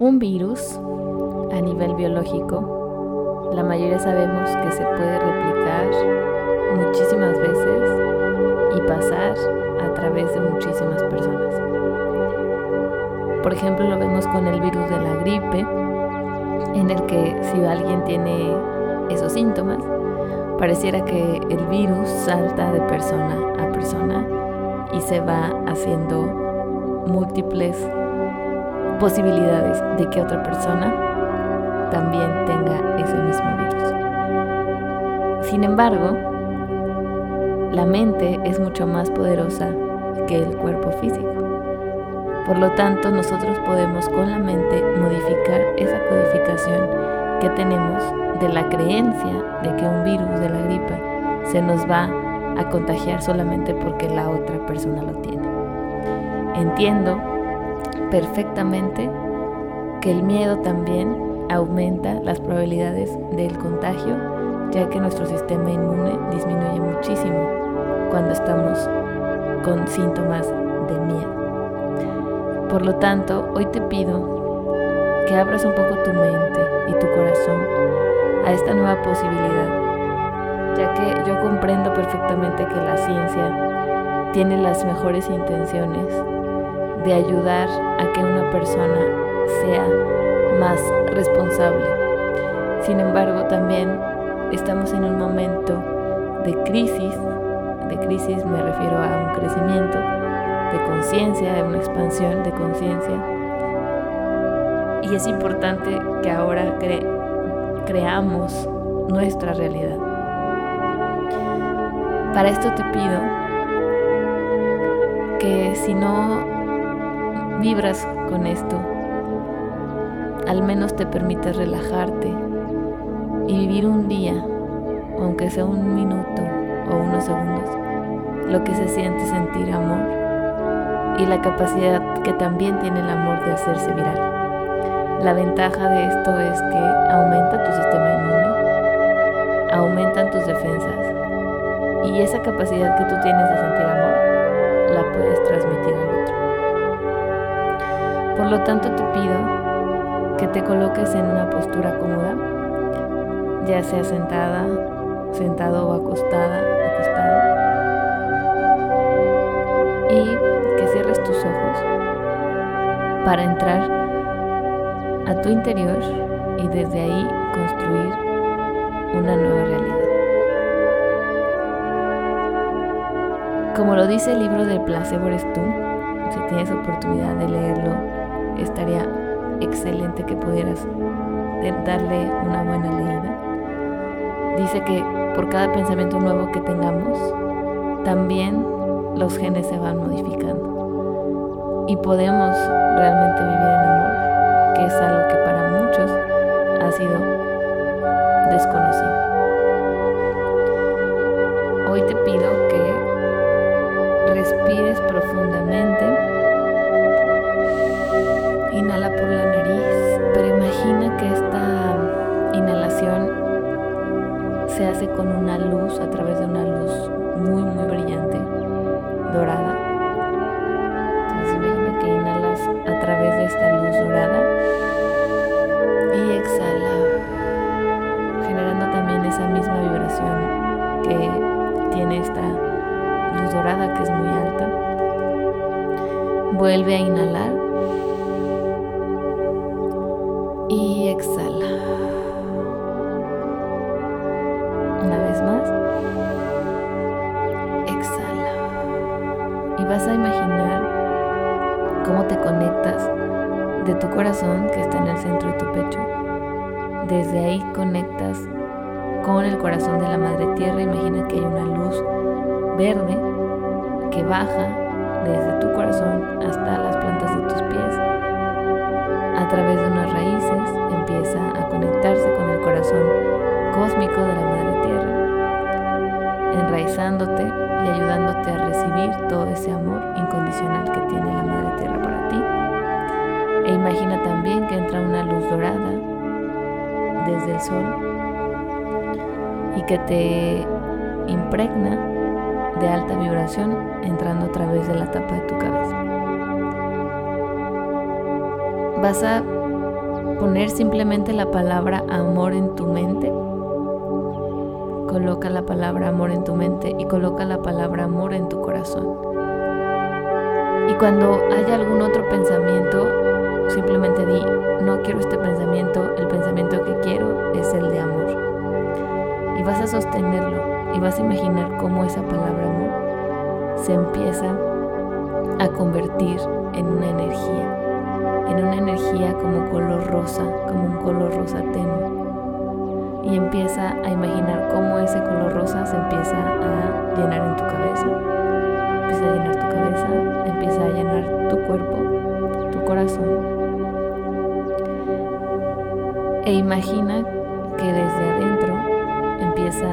Un virus, a nivel biológico, la mayoría sabemos que se puede replicar muchísimas veces y pasar a través de muchísimas personas. Por ejemplo, lo vemos con el virus de la gripe, en el que si alguien tiene esos síntomas, pareciera que el virus salta de persona a persona y se va haciendo múltiples posibilidades de que otra persona también tenga ese mismo virus. Sin embargo, la mente es mucho más poderosa que el cuerpo físico. Por lo tanto, nosotros podemos con la mente modificar esa codificación que tenemos de la creencia de que un virus de la gripe se nos va a contagiar solamente porque la otra persona lo tiene. Entiendo perfectamente que el miedo también aumenta las probabilidades del contagio, ya que nuestro sistema inmune disminuye muchísimo cuando estamos con síntomas de miedo. Por lo tanto, hoy te pido que abras un poco tu mente y tu corazón a esta nueva posibilidad, ya que yo comprendo perfectamente que la ciencia tiene las mejores intenciones de ayudar a que una persona sea más responsable. Sin embargo, también estamos en un momento de crisis, de crisis me refiero a un crecimiento de conciencia, de una expansión de conciencia. Y es importante que ahora creamos nuestra realidad. Para esto te pido que si no vibras con esto, al menos te permitas relajarte y vivir un día, aunque sea un minuto o unos segundos, lo que se siente sentir amor y la capacidad que también tiene el amor de hacerse viral. La ventaja de esto es que aumenta tu sistema inmune, aumentan tus defensas y esa capacidad que tú tienes de sentir amor la puedes transmitir al otro. Por lo tanto te pido que te coloques en una postura cómoda, ya sea sentada, sentado o acostada, acostado, y que cierres tus ojos para entrar a tu interior y desde ahí construir una nueva realidad. Como lo dice el libro del placebo eres tú, si tienes oportunidad de leerlo, estaría excelente que pudieras darle una buena leída. Dice que por cada pensamiento nuevo que tengamos, también los genes se van modificando. Y podemos realmente vivir en amor, que es algo que para muchos ha sido desconocido. Hoy te pido que respires profundamente Inhala por la nariz, pero imagina que esta inhalación se hace con una luz, a través de una luz muy, muy brillante, dorada. Entonces imagina que inhalas a través de esta luz dorada y exhala, generando también esa misma vibración que tiene esta luz dorada que es muy alta. Vuelve a inhalar y exhala. Una vez más. Exhala. Y vas a imaginar cómo te conectas de tu corazón que está en el centro de tu pecho. Desde ahí conectas con el corazón de la Madre Tierra. Imagina que hay una luz verde que baja desde tu corazón hasta las plantas de tus pies a través de unas raíces empieza a conectarse con el corazón cósmico de la Madre Tierra, enraizándote y ayudándote a recibir todo ese amor incondicional que tiene la Madre Tierra para ti. E imagina también que entra una luz dorada desde el sol y que te impregna de alta vibración entrando a través de la tapa de tu cabeza. Vas a poner simplemente la palabra amor en tu mente, coloca la palabra amor en tu mente y coloca la palabra amor en tu corazón. Y cuando haya algún otro pensamiento, simplemente di, no quiero este pensamiento, el pensamiento que quiero es el de amor. Y vas a sostenerlo y vas a imaginar cómo esa palabra amor se empieza a convertir en una energía, en una energía como color rosa, como un color rosa tenue. Y empieza a imaginar cómo ese color rosa se empieza a llenar en tu cabeza, empieza a llenar tu cabeza, empieza a llenar tu cuerpo, tu corazón. E imagina que desde adentro empieza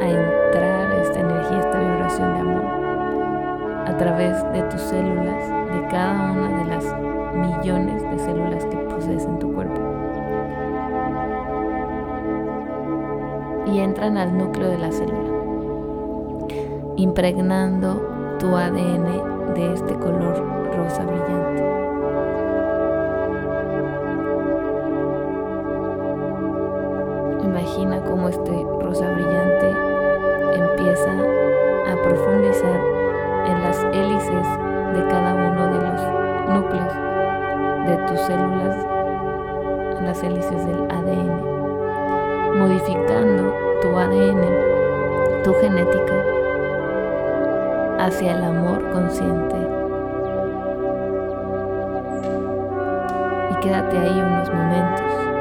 a entrar esta energía, esta vibración de amor a través de tus células, de cada una de las millones de células que posees en tu cuerpo. Y entran al núcleo de la célula, impregnando tu ADN de este color rosa brillante. Imagina cómo este rosa brillante empieza a profundizar en las hélices de cada uno de los núcleos de tus células, las hélices del ADN, modificando tu ADN, tu genética, hacia el amor consciente. Y quédate ahí unos momentos.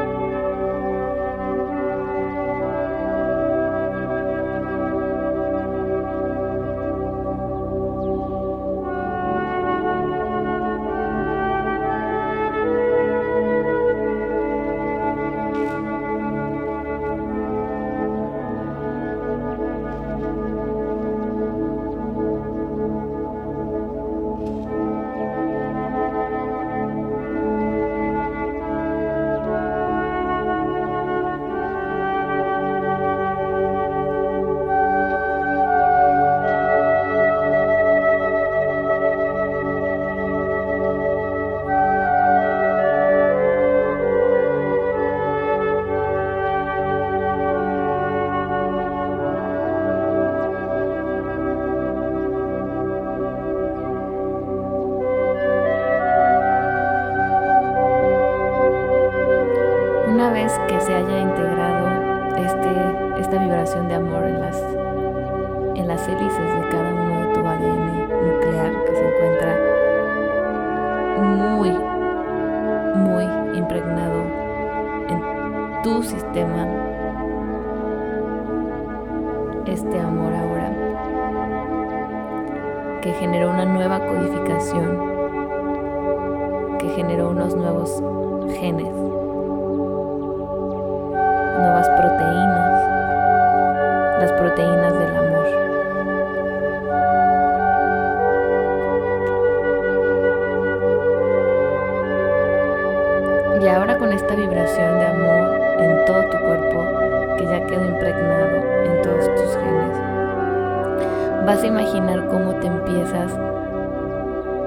En las hélices de cada uno de tu ADN nuclear que se encuentra muy, muy impregnado en tu sistema. Este amor ahora que generó una nueva codificación, que generó unos nuevos genes, nuevas proteínas las proteínas del amor. Y ahora con esta vibración de amor en todo tu cuerpo, que ya quedó impregnado en todos tus genes, vas a imaginar cómo te empiezas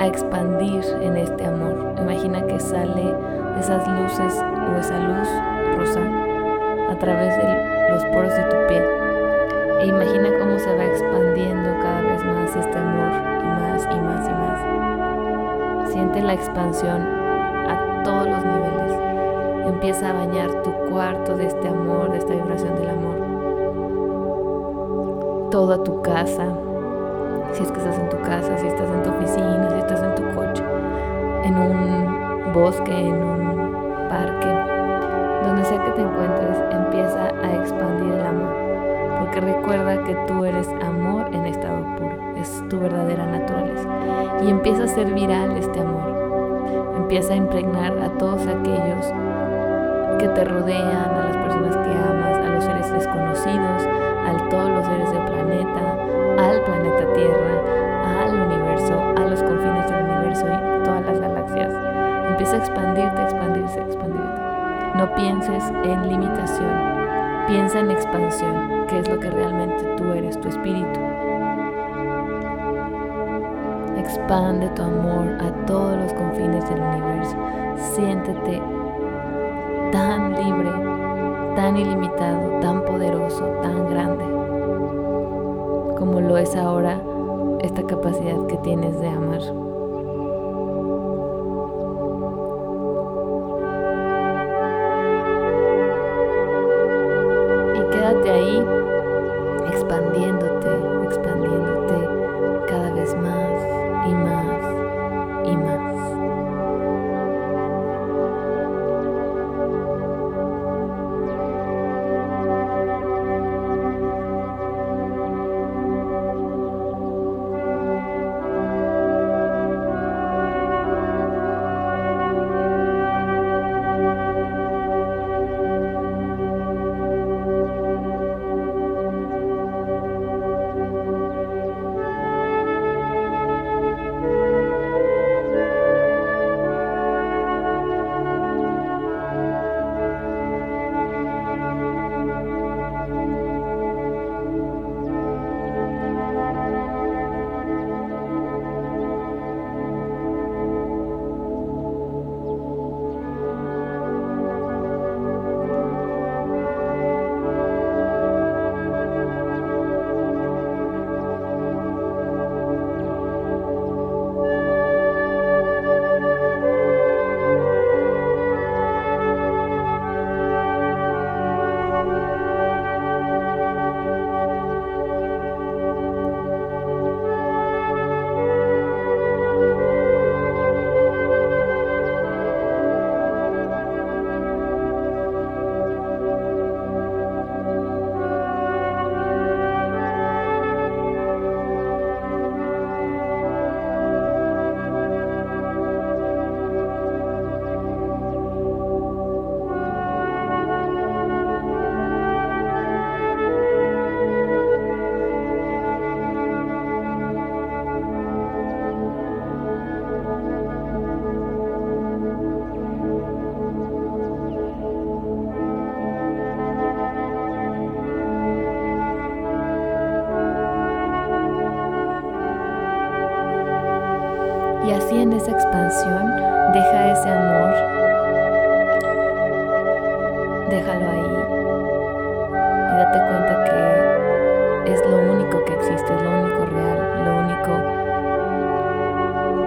a expandir en este amor. Imagina que sale esas luces o esa luz rosa a través de los poros de tu piel e imagina cómo se va expandiendo cada vez más este amor y más y más y más. Siente la expansión a todos los niveles. Empieza a bañar tu cuarto de este amor, de esta vibración del amor. Toda tu casa, si es que estás en tu casa, si estás en tu oficina, si estás en tu coche, en un bosque, en un recuerda que tú eres amor en estado puro, es tu verdadera naturaleza. Y empieza a ser viral este amor, empieza a impregnar a todos aquellos que te rodean, a las personas que amas, a los seres desconocidos, a todos los seres del planeta, al planeta Tierra, al universo, a los confines del universo y todas las galaxias. Empieza a expandirte, expandirse, expandirte. No pienses en limitación, piensa en expansión qué es lo que realmente tú eres, tu espíritu. Expande tu amor a todos los confines del universo. Siéntete tan libre, tan ilimitado, tan poderoso, tan grande, como lo es ahora esta capacidad que tienes de amar.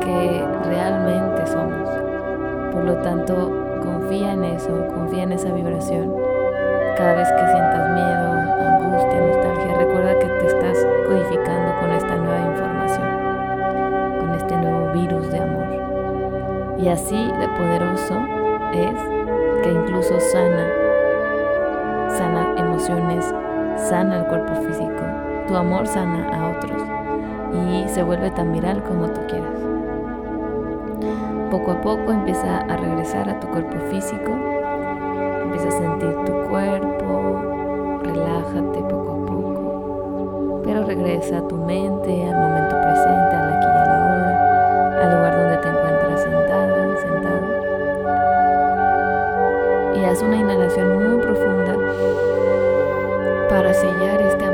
Que realmente somos. Por lo tanto, confía en eso, confía en esa vibración. Cada vez que sientas miedo, angustia, nostalgia, recuerda que te estás codificando con esta nueva información este nuevo virus de amor. Y así de poderoso es que incluso sana, sana emociones, sana el cuerpo físico. Tu amor sana a otros y se vuelve tan viral como tú quieras. Poco a poco empieza a regresar a tu cuerpo físico, empieza a sentir tu cuerpo, relájate poco a poco, pero regresa a tu mente, al momento presente, a la aquí y a la hora, al lugar donde te encuentras sentada, sentado. Y haz una inhalación muy profunda para sellar este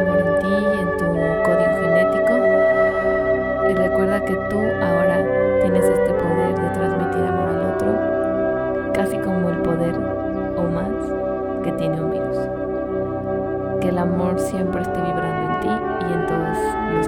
amor siempre esté vibrando en ti y en todos los